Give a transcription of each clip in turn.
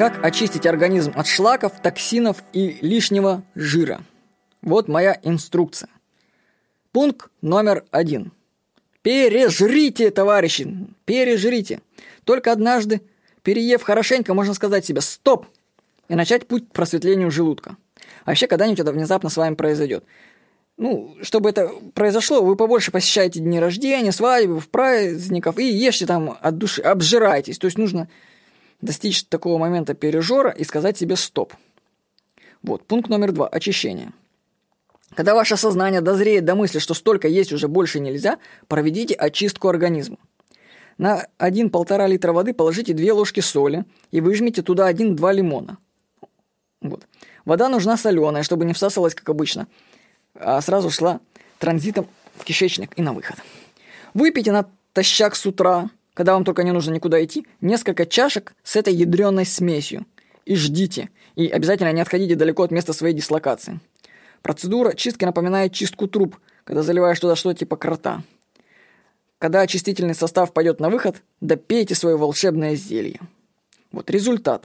Как очистить организм от шлаков, токсинов и лишнего жира? Вот моя инструкция. Пункт номер один. Пережрите, товарищи, пережрите. Только однажды, переев хорошенько, можно сказать себе «стоп» и начать путь к просветлению желудка. Вообще, когда-нибудь это внезапно с вами произойдет. Ну, чтобы это произошло, вы побольше посещаете дни рождения, свадьбы, праздников и ешьте там от души, обжирайтесь. То есть нужно достичь такого момента пережора и сказать себе «стоп». Вот, пункт номер два – очищение. Когда ваше сознание дозреет до мысли, что столько есть уже больше нельзя, проведите очистку организма. На 1-1,5 литра воды положите 2 ложки соли и выжмите туда 1-2 лимона. Вот. Вода нужна соленая, чтобы не всасывалась, как обычно, а сразу шла транзитом в кишечник и на выход. Выпейте натощак с утра, когда вам только не нужно никуда идти, несколько чашек с этой ядреной смесью. И ждите. И обязательно не отходите далеко от места своей дислокации. Процедура чистки напоминает чистку труб, когда заливаешь туда что-то типа крота. Когда очистительный состав пойдет на выход, допейте свое волшебное зелье. Вот результат.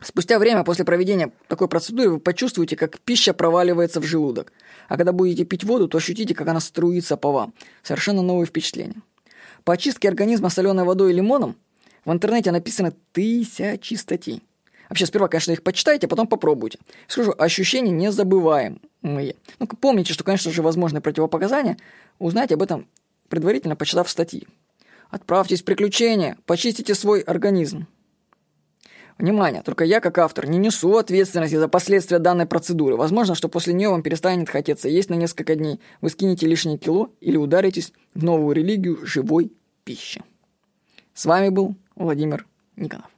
Спустя время после проведения такой процедуры вы почувствуете, как пища проваливается в желудок. А когда будете пить воду, то ощутите, как она струится по вам. Совершенно новые впечатления. По очистке организма соленой водой и лимоном в интернете написано тысячи статей. Вообще, сперва, конечно, их почитайте, а потом попробуйте. Скажу, ощущения незабываемые. Ну, помните, что, конечно же, возможны противопоказания. Узнайте об этом предварительно, почитав статьи. Отправьтесь в приключения, почистите свой организм. Внимание, только я, как автор, не несу ответственности за последствия данной процедуры. Возможно, что после нее вам перестанет хотеться есть на несколько дней, вы скинете лишнее кило или ударитесь в новую религию живой пищи. С вами был Владимир Никонов.